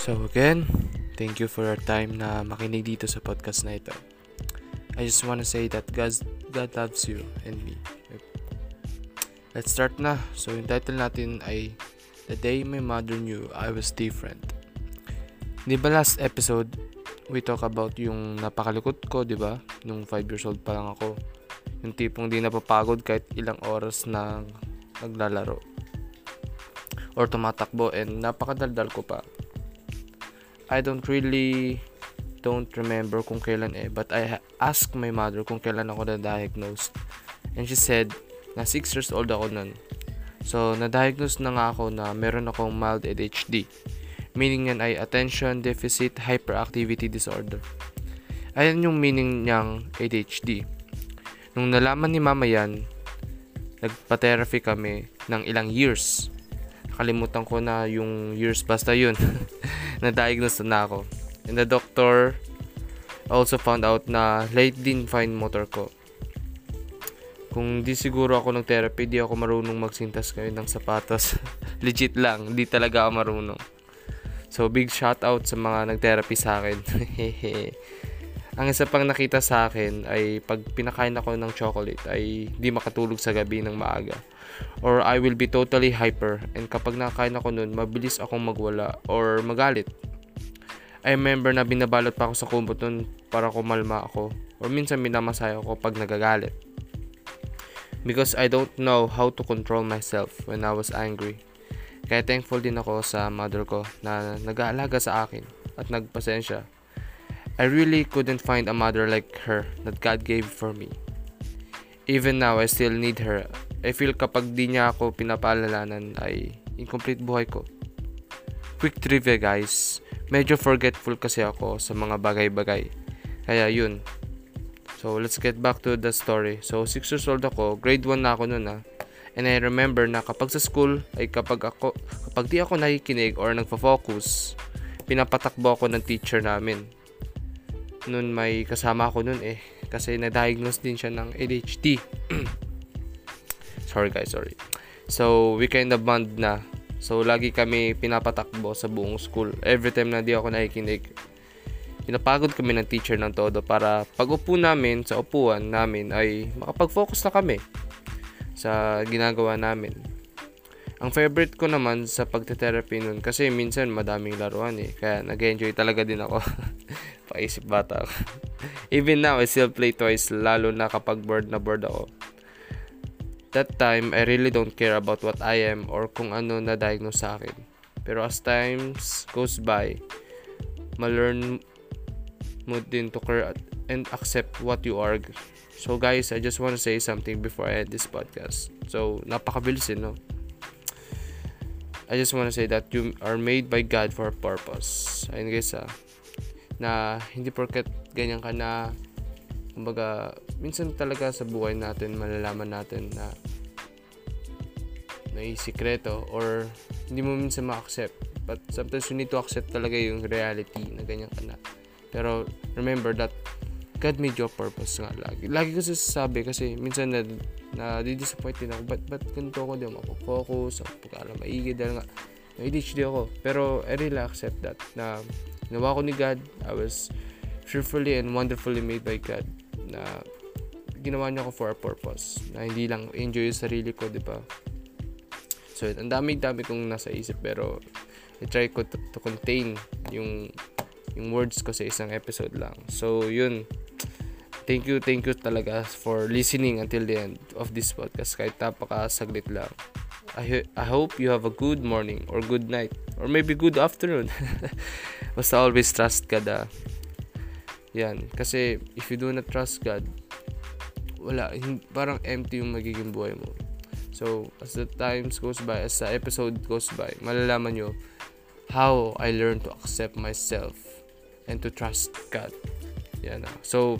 So again, thank you for your time na makinig dito sa podcast na ito. I just want to say that God, God loves you and me. Let's start na. So yung title natin ay The Day My Mother Knew I Was Different. Di ba last episode, we talk about yung napakalikot ko, di ba? Nung 5 years old pa lang ako. Yung tipong di napapagod kahit ilang oras na naglalaro. Or tumatakbo and napakadaldal ko pa. I don't really don't remember kung kailan eh. But I asked my mother kung kailan ako na-diagnosed. And she said, na 6 years old ako nun. So, na-diagnose na nga ako na meron akong mild ADHD. Meaning yan ay Attention Deficit Hyperactivity Disorder. Ayan yung meaning niyang ADHD. Nung nalaman ni mama yan, nagpa-therapy kami ng ilang years. Nakalimutan ko na yung years basta yun. na-diagnose na ako. And the doctor also found out na late din fine motor ko. Kung di siguro ako ng therapy, di ako marunong magsintas kayo ng sapatos. Legit lang, di talaga ako marunong. So, big shout out sa mga nag-therapy sa akin. Ang isa pang nakita sa akin ay pag pinakain ako ng chocolate ay di makatulog sa gabi ng maaga. Or I will be totally hyper and kapag nakain ako nun, mabilis akong magwala or magalit. I remember na binabalot pa ako sa kumot nun para kumalma ako. Or minsan minamasaya ako pag nagagalit. Because I don't know how to control myself when I was angry. Kaya thankful din ako sa mother ko na nag-aalaga sa akin at nagpasensya. I really couldn't find a mother like her that God gave for me. Even now, I still need her. I feel kapag di niya ako pinapaalalanan ay incomplete buhay ko. Quick trivia guys, medyo forgetful kasi ako sa mga bagay-bagay. Kaya yun. So, let's get back to the story. So, 6 years old ako, grade 1 na ako noon ah. And I remember na kapag sa school ay kapag ako kapag di ako nakikinig or nagfo-focus, pinapatakbo ako ng teacher namin. Noon may kasama ako noon eh kasi na-diagnose din siya ng ADHD. sorry guys, sorry. So, we kind of bond na. So, lagi kami pinapatakbo sa buong school. Every time na di ako nakikinig, pinapagod kami ng teacher ng todo para pag upo namin sa upuan namin ay makapag-focus na kami sa ginagawa namin. Ang favorite ko naman sa pagte-therapy nun kasi minsan madaming laruan eh. Kaya nag-enjoy talaga din ako. Paisip bata ako. Even now, I still play toys lalo na kapag bored na bored ako. That time, I really don't care about what I am or kung ano na diagnose sa akin. Pero as times goes by, ma-learn mo din to care and accept what you are. So guys, I just want to say something before I end this podcast. So, napakabilis eh, no? I just want to say that you are made by God for a purpose. Ayun guys ah, na hindi porket ganyan ka na, kumbaga, minsan talaga sa buhay natin, malalaman natin na may sikreto or hindi mo minsan ma-accept. But sometimes you need to accept talaga yung reality na ganyan ka na. Pero remember that God made your purpose nga lagi. Lagi ko sasabi kasi minsan na, na di-disappoint din ako. Ba't, ba't ganito ako? Di ako mapag-focus. Ako pag-alam maigi dahil nga may ADHD ako. Pero I really accept that na ginawa ko ni God. I was fearfully and wonderfully made by God na ginawa niya ako for a purpose. Na hindi lang enjoy yung sarili ko, di ba? So, ang dami-dami kong nasa isip pero I try ko to, to contain yung yung words ko sa isang episode lang. So, yun. Thank you, thank you talaga for listening until the end of this podcast kahit napaka-saglit lang. I, I hope you have a good morning or good night or maybe good afternoon. Basta always trust God ah. Yan. Kasi if you do not trust God, wala. Parang empty yung magiging buhay mo. So, as the times goes by, as the episode goes by, malalaman nyo how I learned to accept myself and to trust God. Yan na. So,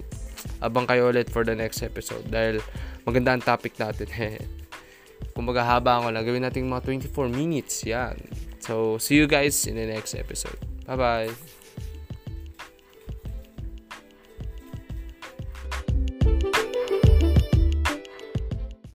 abang kayo ulit for the next episode dahil maganda ang topic natin. Kung maghahaba ako lang, gawin natin mga 24 minutes. Yan. So, see you guys in the next episode. Bye-bye.